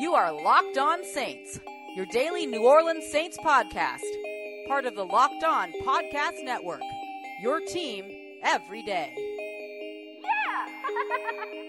You are Locked On Saints, your daily New Orleans Saints podcast, part of the Locked On Podcast Network. Your team every day.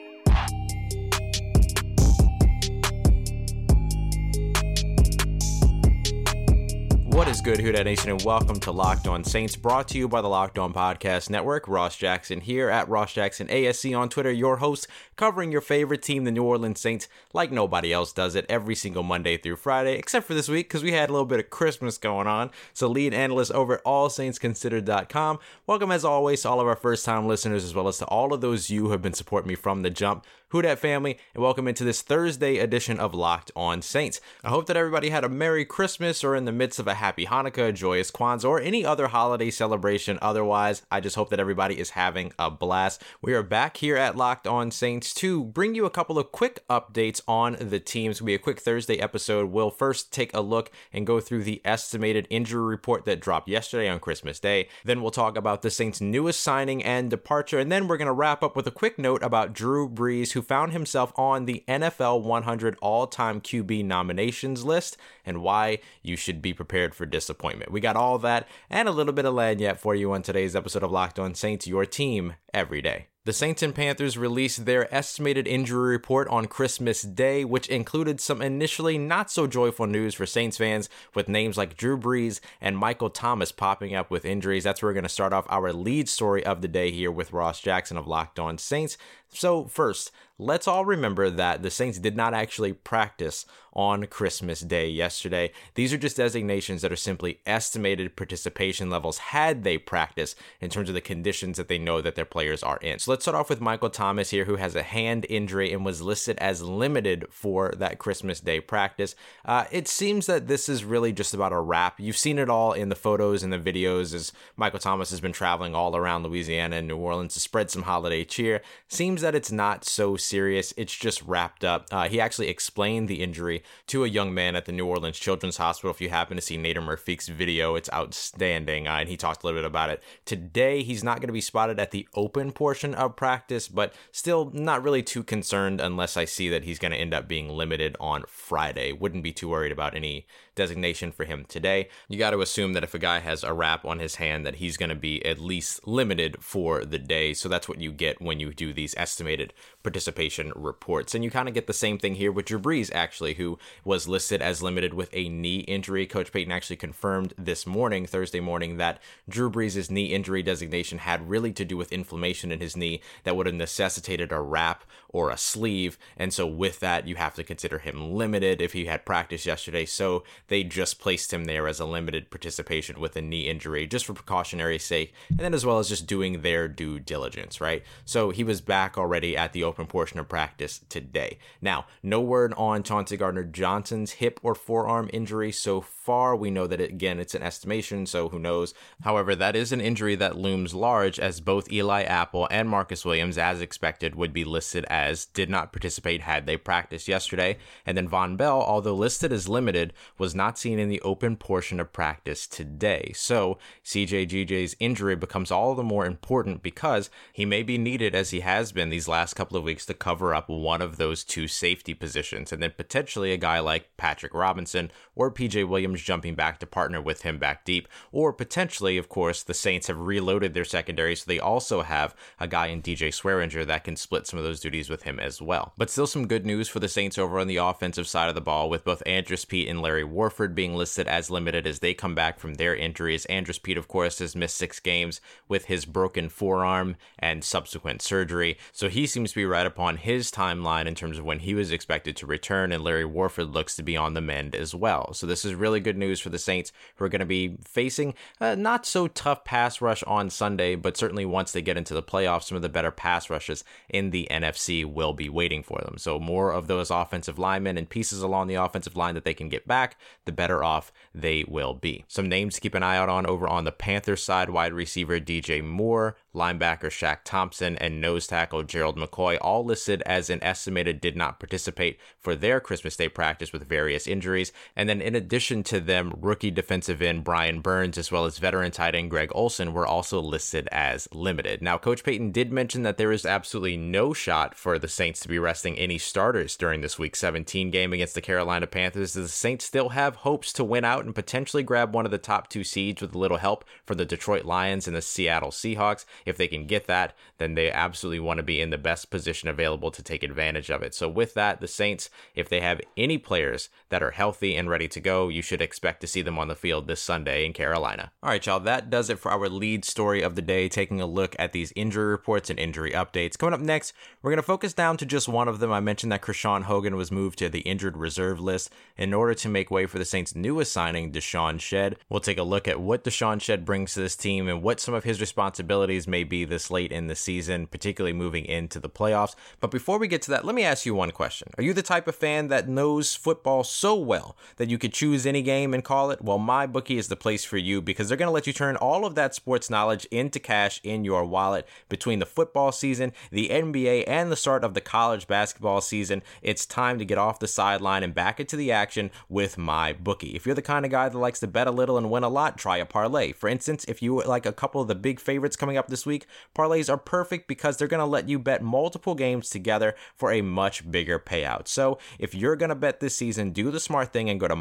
What is good, Who Dat Nation, and welcome to Locked On Saints, brought to you by the Locked On Podcast Network. Ross Jackson here at Ross Jackson ASC on Twitter, your host, covering your favorite team, the New Orleans Saints, like nobody else does it every single Monday through Friday, except for this week because we had a little bit of Christmas going on. So, lead analyst over at AllSaintsConsidered.com. Welcome, as always, to all of our first time listeners, as well as to all of those you who have been supporting me from the jump. Who Dat family, and welcome into this Thursday edition of Locked On Saints. I hope that everybody had a Merry Christmas or in the midst of a happy Hanukkah, joyous Kwanzaa, or any other holiday celebration. Otherwise, I just hope that everybody is having a blast. We are back here at Locked On Saints to bring you a couple of quick updates on the teams. It'll be a quick Thursday episode. We'll first take a look and go through the estimated injury report that dropped yesterday on Christmas Day. Then we'll talk about the Saints' newest signing and departure, and then we're going to wrap up with a quick note about Drew Brees, who found himself on the NFL 100 all time QB nominations list and why you should be prepared for disappointment. We got all that and a little bit of lagniappe for you on today's episode of Locked On Saints, your team every day. The Saints and Panthers released their estimated injury report on Christmas Day, which included some initially not so joyful news for Saints fans, with names like Drew Brees and Michael Thomas popping up with injuries. That's where we're going to start off our lead story of the day here with Ross Jackson of Locked On Saints. So, first, let's all remember that the Saints did not actually practice on Christmas Day yesterday. These are just designations that are simply estimated participation levels had they practiced in terms of the conditions that they know that their players are in. So let's start off with Michael Thomas here, who has a hand injury and was listed as limited for that Christmas Day practice. Uh, it seems that this is really just about a wrap. You've seen it all in the photos and the videos as Michael Thomas has been traveling all around Louisiana and New Orleans to spread some holiday cheer. Seems that it's not so serious, it's just wrapped up. Uh, he actually explained the injury to a young man at the New Orleans Children's Hospital. If you happen to see Nader Murfik's video, it's outstanding, uh, and he talked a little bit about it. Today, he's not going to be spotted at the open portion of practice, but still not really too concerned unless I see that he's going to end up being limited on Friday. Wouldn't be too worried about any designation for him today. You got to assume that if a guy has a wrap on his hand, that he's going to be at least limited for the day. So that's what you get when you do these estimated participation reports. And you kind of get the same thing here with Drew Brees, actually, who was listed as limited with a knee injury. Coach Payton actually confirmed this morning, Thursday morning, that Drew Brees' knee injury designation had really to do with inflammation in his knee that would have necessitated a wrap or a sleeve. And so, with that, you have to consider him limited if he had practiced yesterday. So, they just placed him there as a limited participation with a knee injury, just for precautionary sake, and then as well as just doing their due diligence, right? So, he was back already at the open portion of practice today. Now, no word on Chauncey Gardner Johnson's hip or forearm injury so far. We know that, it, again, it's an estimation, so who knows. However, that is an injury that looms large as both Eli Apple and Marcus Williams, as expected, would be listed as did not participate had they practiced yesterday. And then Vonn Bell, although listed as limited, was not seen in the open portion of practice today. So CJGJ's injury becomes all the more important because he may be needed as he has been these last couple of weeks to cover up one of those two safety positions. And then potentially a guy like Patrick Robinson or PJ Williams jumping back to partner with him back deep. Or potentially, of course, the Saints have reloaded their secondary, so they also have a guy in DJ Swearinger that can split some of those duties with him as well. But still some good news for the Saints over on the offensive side of the ball with both Andrus Peat and Larry Warford being listed as limited as they come back from their injuries. Andrus Peat, of course, has missed six games with his broken forearm and subsequent surgery, so he seems to be right upon his timeline in terms of when he was expected to return, and Larry Warford looks to be on the mend as well. So this is really good news for the Saints, who are going to be facing a not so tough pass rush on Sunday, but certainly once they get into the playoffs, some of the better pass rushes in the NFC will be waiting for them. So more of those offensive linemen and pieces along the offensive line that they can get back, the better off they will be. Some names to keep an eye out on over on the Panthers side wide receiver DJ Moore, linebacker Shaq Thompson, and nose tackle Gerald McCoy, all listed as an estimated did not participate for their Christmas Day practice with various injuries. And then in addition to them, rookie defensive end Brian Burns as well as veteran tight end Greg Olsen, were also listed as limited. Now, Coach Payton did mention that there is absolutely no shot for the Saints to be resting any starters during this week 17 game against the Carolina Panthers. The Saints still have hopes to win out and potentially grab one of the top two seeds with a little help from the Detroit Lions and the Seattle Seahawks. If they can get that, then they absolutely want to be in the best position available to take advantage of it. So, with that, the Saints, if they have any players that are healthy and ready to go, you should expect to see them on the field this Sunday in Carolina. All right, y'all, that does it for our lead story of the day, taking a look at these injury reports and injury updates. Coming up next, we're going to focus down to just one of them. I mentioned that Krishawn Hogan was moved to the injured reserve list in order to make way for the Saints' newest signing, DeShawn Shead. We'll take a look at what DeShawn Shead brings to this team and what some of his responsibilities may be this late in the season, particularly moving into the playoffs. But before we get to that, let me ask you one question. Are you the type of fan that knows football so well that you could choose any game and call it? Well, my bookie is the place for you because they're going to let you turn all of that sports knowledge into cash in your wallet between the football season, the NBA, and the start of the college basketball season. It's time to get off the sideline and back into the action with my bookie. If you're the kind of guy that likes to bet a little and win a lot, try a parlay. For instance, if you like a couple of the big favorites coming up this week, parlays are perfect because they're going to let you bet multiple games together for a much bigger payout. So, if you're going to bet this season, do the smart thing and go to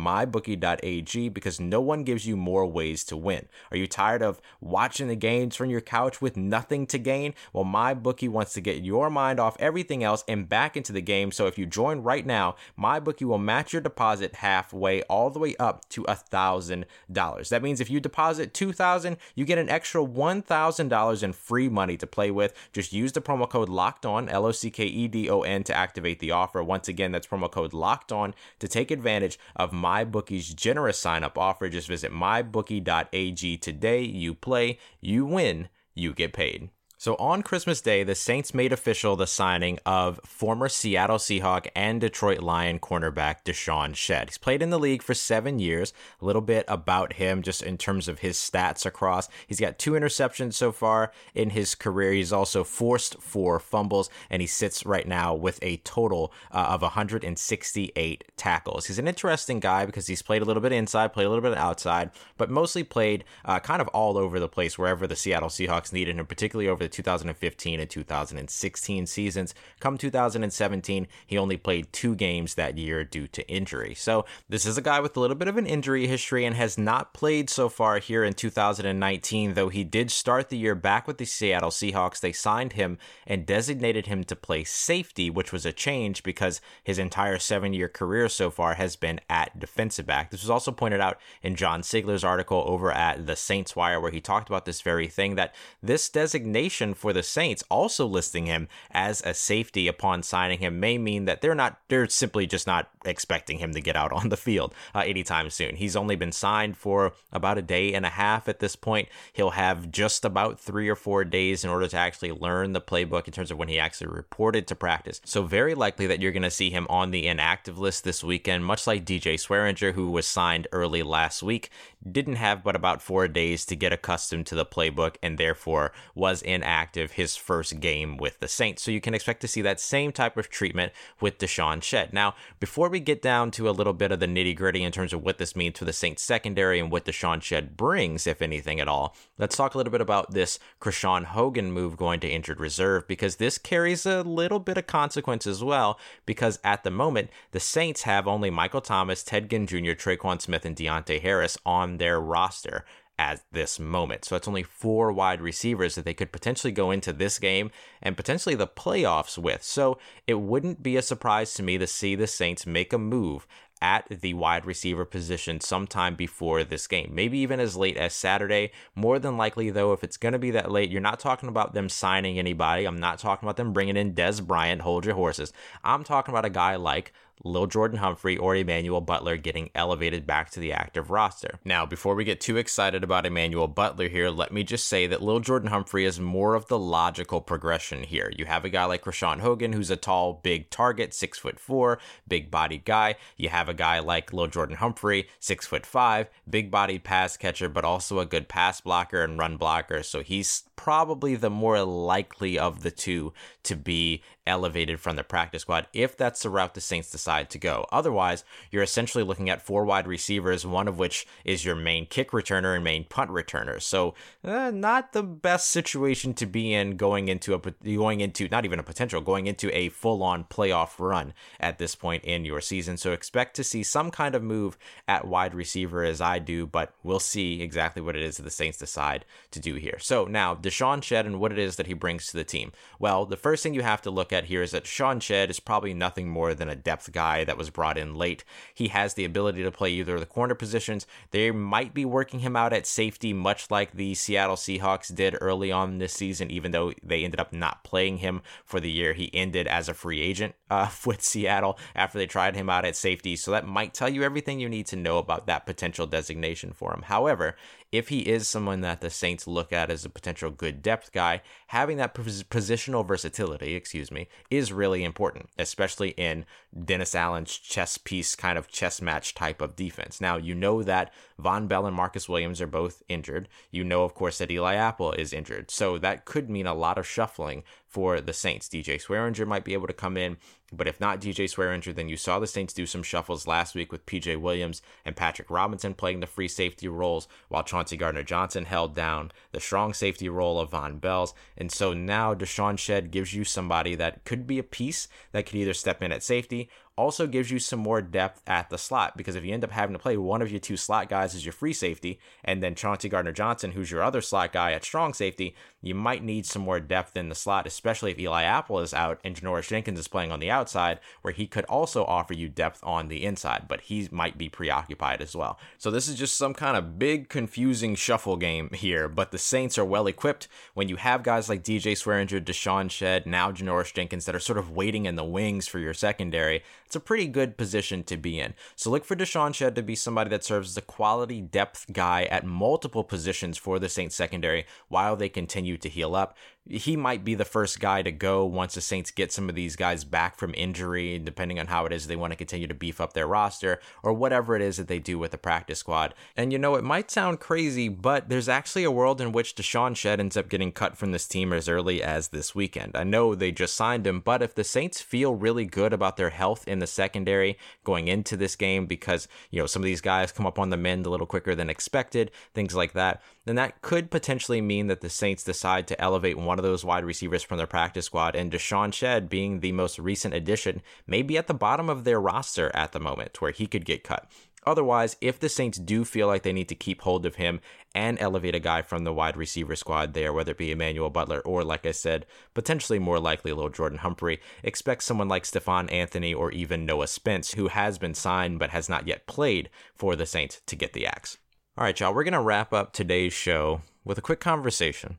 mybookie.ag because no one gives you more ways to win. Are you tired of watching the games from your couch with nothing to gain? Well, my bookie wants to get your mind off everything else and back into the game. So, if you join right now, my bookie will match your deposit halfway all the way up to $1,000. That means if you deposit 2000 you get an extra $1,000 in free money to play with. Just use the promo code LOCKED ON, L O C K E D O N, to activate the offer. Once again, that's promo code LOCKED ON to take advantage of MyBookie's generous sign up offer. Just visit mybookie.ag today. You play, you win, you get paid. So on Christmas Day, the Saints made official the signing of former Seattle Seahawk and Detroit Lion cornerback DeShawn Shead. He's played in the league for seven years. A little bit about him, just in terms of his stats across. He's got two interceptions so far in his career. He's also forced four fumbles, and he sits right now with a total uh, of 168 tackles. He's an interesting guy because he's played a little bit inside, played a little bit outside, but mostly played uh, kind of all over the place wherever the Seattle Seahawks needed him, particularly over the 2015 and 2016 seasons. Come 2017, he only played two games that year due to injury. So this is a guy with a little bit of an injury history and has not played so far here in 2019, though he did start the year back with the Seattle Seahawks. They signed him and designated him to play safety, which was a change because his entire seven year career so far has been at defensive back. This was also pointed out in John Sigler's article over at the Saints Wire, where he talked about this very thing that this designation for the Saints also listing him as a safety upon signing him may mean that they're not they're simply just not expecting him to get out on the field uh, anytime soon. He's only been signed for about a day and a half at this point. He'll have just about 3 or 4 days in order to actually learn the playbook in terms of when he actually reported to practice. So very likely that you're going to see him on the inactive list this weekend much like DJ Swearinger who was signed early last week didn't have but about 4 days to get accustomed to the playbook and therefore was inactive his first game with the Saints. So you can expect to see that same type of treatment with DeShawn Shead. Now, before we get down to a little bit of the nitty gritty in terms of what this means for the Saints secondary and what DeShawn Shead brings, if anything at all, let's talk a little bit about this Krishawn Hogan move going to injured reserve because this carries a little bit of consequence as well. Because at the moment, the Saints have only Michael Thomas, Ted Ginn Jr., Tre'Quan Smith, and Deonte Harris on their roster at this moment. So it's only four wide receivers that they could potentially go into this game and potentially the playoffs with. So it wouldn't be a surprise to me to see the Saints make a move at the wide receiver position sometime before this game, maybe even as late as Saturday. More than likely, though, if it's going to be that late, you're not talking about them signing anybody. I'm not talking about them bringing in Dez Bryant, hold your horses. I'm talking about a guy like Lil Jordan Humphrey or Emmanuel Butler getting elevated back to the active roster. Now, before we get too excited about Emmanuel Butler here, let me just say that Lil Jordan Humphrey is more of the logical progression here. You have a guy like Krishawn Hogan, who's a tall, big target, six foot four, big bodied guy. You have a guy like Lil Jordan Humphrey, six foot five, big bodied pass catcher, but also a good pass blocker and run blocker. So he's probably the more likely of the two to be elevated from the practice squad if that's the route the Saints decide to go. Otherwise, you're essentially looking at four wide receivers, one of which is your main kick returner and main punt returner. So, uh, not the best situation to be in going into a going into not even a potential going into a full-on playoff run at this point in your season. So, expect to see some kind of move at wide receiver as I do, but we'll see exactly what it is that the Saints decide to do here. So, now DeShawn Shead and what it is that he brings to the team. Well, the first thing you have to look at here is that Sean Shead is probably nothing more than a depth guy that was brought in late. He has the ability to play either of the corner positions. They might be working him out at safety, much like the Seattle Seahawks did early on this season, even though they ended up not playing him for the year. He ended as a free agent uh, with Seattle after they tried him out at safety. So that might tell you everything you need to know about that potential designation for him. However, if he is someone that the Saints look at as a potential good depth guy, having that positional versatility, excuse me, is really important, especially in Dennis Allen's chess piece kind of chess match type of defense. Now, you know that Vonn Bell and Marcus Williams are both injured. You know, of course, that Eli Apple is injured. So that could mean a lot of shuffling for the Saints. DJ Swearinger might be able to come in, but if not DJ Swearinger, then you saw the Saints do some shuffles last week with PJ Williams and Patrick Robinson playing the free safety roles, while Chauncey Gardner Johnson held down the strong safety role of Vonn Bell's. And so now DeShawn Shead gives you somebody that could be a piece that could either step in at safety also gives you some more depth at the slot because if you end up having to play one of your two slot guys as your free safety and then Chauncey Gardner Johnson, who's your other slot guy at strong safety, you might need some more depth in the slot, especially if Eli Apple is out and Janoris Jenkins is playing on the outside, where he could also offer you depth on the inside, but he might be preoccupied as well. So this is just some kind of big, confusing shuffle game here, but the Saints are well equipped when you have guys like DJ Swearinger, DeShawn Shead, now Janoris Jenkins that are sort of waiting in the wings for your secondary it's a pretty good position to be in. So look for DeShawn Shead to be somebody that serves as a quality depth guy at multiple positions for the Saints secondary while they continue to heal up he might be the first guy to go once the Saints get some of these guys back from injury, depending on how it is they want to continue to beef up their roster or whatever it is that they do with the practice squad. And you know, it might sound crazy, but there's actually a world in which DeShawn Shead ends up getting cut from this team as early as this weekend. I know they just signed him, but if the Saints feel really good about their health in the secondary going into this game because, you know, some of these guys come up on the mend a little quicker than expected, things like that, then that could potentially mean that the Saints decide to elevate one of those wide receivers from their practice squad, and DeShawn Shead, being the most recent addition, may be at the bottom of their roster at the moment where he could get cut. Otherwise, if the Saints do feel like they need to keep hold of him and elevate a guy from the wide receiver squad there, whether it be Emmanuel Butler or, like I said, potentially more likely little Jordan Humphrey, expect someone like Stephone Anthony or even Noah Spence, who has been signed but has not yet played for the Saints, to get the axe. All right, y'all, we're going to wrap up today's show with a quick conversation.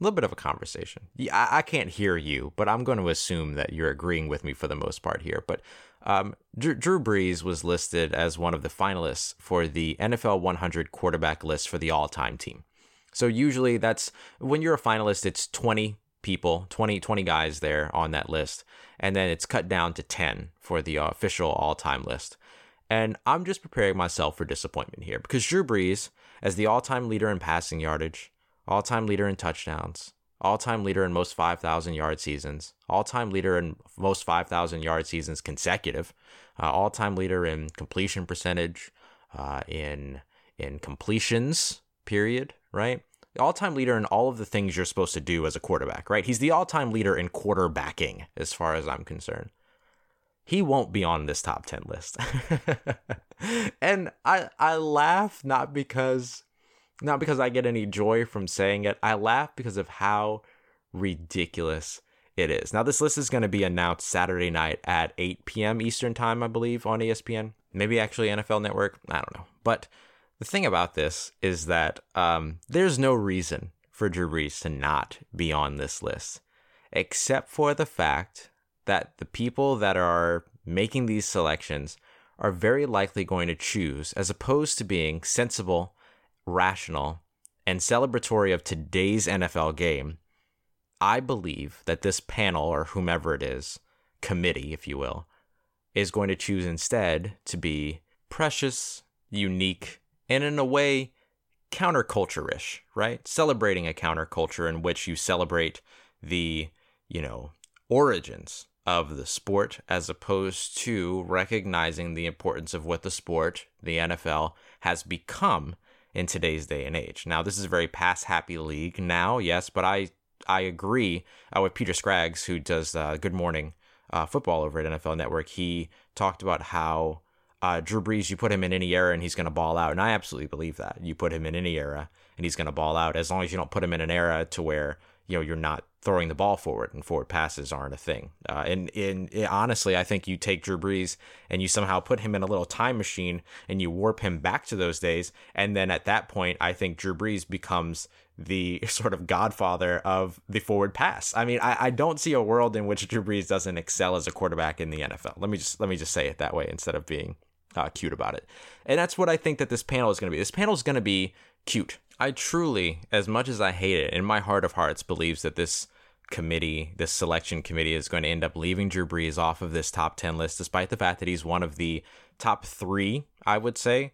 A little bit of a conversation. Yeah, I, can't hear you, but I'm going to assume that you're agreeing with me for the most part here. But um, Drew, Brees was listed as one of the finalists for the NFL 100 quarterback list for the all time team. So usually that's when you're a finalist, it's 20 people, 20, 20 guys there on that list. And then it's cut down to 10 for the official all time list. And I'm just preparing myself for disappointment here because Drew Brees, as the all time leader in passing yardage, all time leader in touchdowns, all time leader in most 5,000 yard seasons, all time leader in most 5,000 yard seasons consecutive, uh, all time leader in completion percentage, uh, in in completions, period, right? All time leader in all of the things you're supposed to do as a quarterback, right? He's the all time leader in quarterbacking, as far as I'm concerned he won't be on this top 10 list. and I I laugh not because not because I get any joy from saying it. I laugh because of how ridiculous it is. Now this list is going to be announced Saturday night at 8 p.m. Eastern Time, I believe, on ESPN. Maybe actually NFL Network. I don't know. But the thing about this is that um, there's no reason for Drew Brees to not be on this list, except for the fact that the people that are making these selections are very likely going to choose, as opposed to being sensible, rational, and celebratory of today's NFL game. I believe that this panel, or whomever it is, committee, if you will, is going to choose instead to be precious, unique, and in a way, counterculture-ish, right? Celebrating a counterculture in which you celebrate the, you know, origins of the sport as opposed to recognizing the importance of what the sport, the NFL, has become in today's day and age. Now, this is a very pass happy league now, yes, but I I agree uh, with Peter Schrager, who does uh, Good Morning uh, Football over at NFL Network. He talked about how uh, Drew Brees, you put him in any era and he's going to ball out. And I absolutely believe that. You put him in any era and he's going to ball out as long as you don't put him in an era to where, you know, you're not throwing the ball forward and forward passes aren't a thing. Uh, and, and honestly, I think you take Drew Brees and you somehow put him in a little time machine and you warp him back to those days. And then at that point, I think Drew Brees becomes the sort of godfather of the forward pass. I mean, I, I don't see a world in which Drew Brees doesn't excel as a quarterback in the NFL. Let me just let me just say it that way instead of being uh, cute about it. And that's what I think that this panel is going to be. This panel is going to be cute. I truly, as much as I hate it, in my heart of hearts, believes that this committee, this selection committee, is going to end up leaving Drew Brees off of this top 10 list, despite the fact that he's one of the top three, I would say,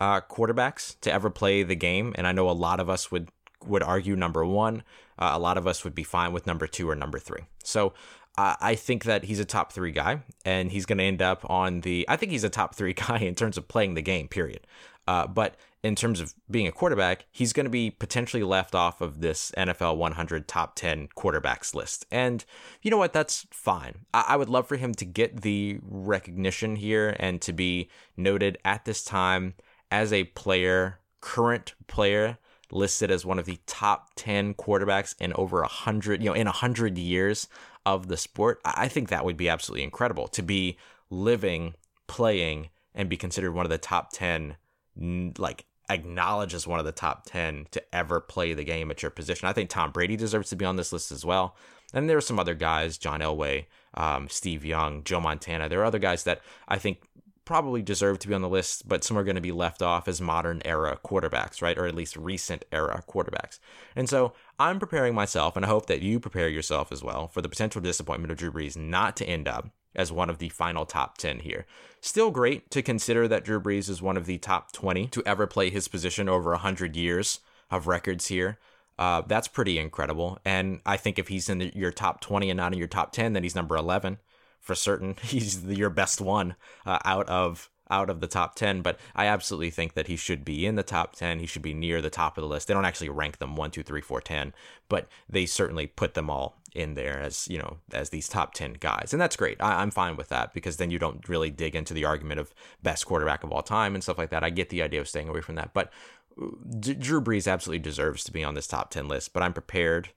uh, quarterbacks to ever play the game. And I know a lot of us would would argue number one. Uh, a lot of us would be fine with number two or number three. So I think that he's a top three guy, and he's going to end up on the. I think he's a top three guy in terms of playing the game, period. Uh, but in terms of being a quarterback, he's going to be potentially left off of this NFL 100 top 10 quarterbacks list. And you know what? That's fine. I, I would love for him to get the recognition here and to be noted at this time as a player, current player listed as one of the top 10 quarterbacks in over 100 you know in 100 years of the sport, I think that would be absolutely incredible to be living, playing, and be considered one of the top 10, like acknowledged as one of the top 10 to ever play the game at your position. I think Tom Brady deserves to be on this list as well. And there are some other guys, John Elway, um, Steve Young, Joe Montana. There are other guys that I think probably deserve to be on the list, but some are going to be left off as modern era quarterbacks, right? Or at least recent era quarterbacks. And so I'm preparing myself, and I hope that you prepare yourself as well for the potential disappointment of Drew Brees not to end up as one of the final top 10 here. Still great to consider that Drew Brees is one of the top 20 to ever play his position over 100 years of records here. Uh, that's pretty incredible. And I think if he's in the, your top 20 and not in your top 10, then he's number 11 for certain. He's your best one uh, out of out of the top 10 but i absolutely think that he should be in the top 10 he should be near the top of the list they don't actually rank them 1 2 3 4 10 but they certainly put them all in there as you know as these top 10 guys and that's great I, am fine with that because then you don't really dig into the argument of best quarterback of all time and stuff like that i get the idea of staying away from that but uh, D- drew brees absolutely deserves to be on this top 10 list but i'm prepared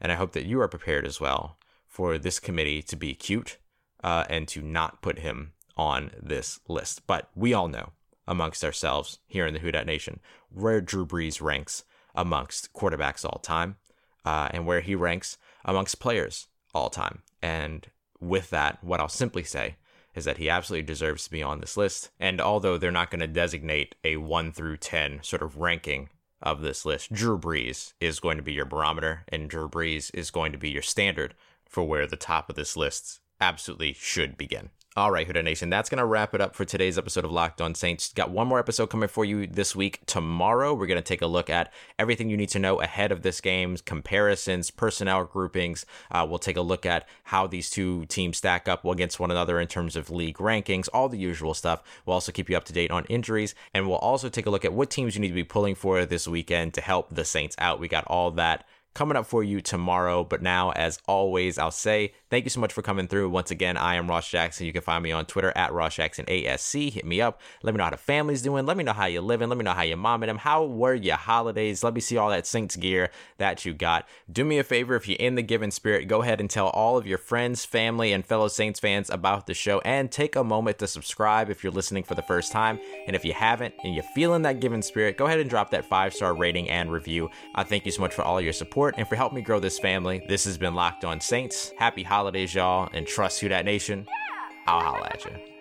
and i hope that you are prepared as well for this committee to be cute uh, and to not put him on this list. But we all know amongst ourselves here in the Who Dat Nation where Drew Brees ranks amongst quarterbacks all time uh, and where he ranks amongst players all time. And with that, what I'll simply say is that he absolutely deserves to be on this list. And although they're not going to designate a 1 through 10 sort of ranking of this list, Drew Brees is going to be your barometer, and Drew Brees is going to be your standard for where the top of this list absolutely should begin. All right, Who Dat Nation, that's going to wrap it up for today's episode of Locked On Saints. Got one more episode coming for you this week. Tomorrow, we're going to take a look at everything you need to know ahead of this game, comparisons, personnel groupings. Uh, we'll take a look at how these two teams stack up against one another in terms of league rankings, all the usual stuff. We'll also keep you up to date on injuries, and we'll also take a look at what teams you need to be pulling for this weekend to help the Saints out. We got all that coming up for you tomorrow. But now, as always, I'll say thank you so much for coming through. Once again, I am Ross Jackson. You can find me on Twitter at Ross Jackson ASC. Hit me up. Let me know how the family's doing. Let me know how you're living. Let me know how your mom and them. How were your holidays? Let me see all that Saints gear that you got. Do me a favor if you're in the given spirit, go ahead and tell all of your friends, family, and fellow Saints fans about the show and take a moment to subscribe if you're listening for the first time. And if you haven't and you're feeling that given spirit, go ahead and drop that five star rating and review. I thank you so much for all your support support and for helping me grow this family. This has been Locked On Saints. Happy holidays, y'all, and trust Who Dat Nation. I'll holla at you.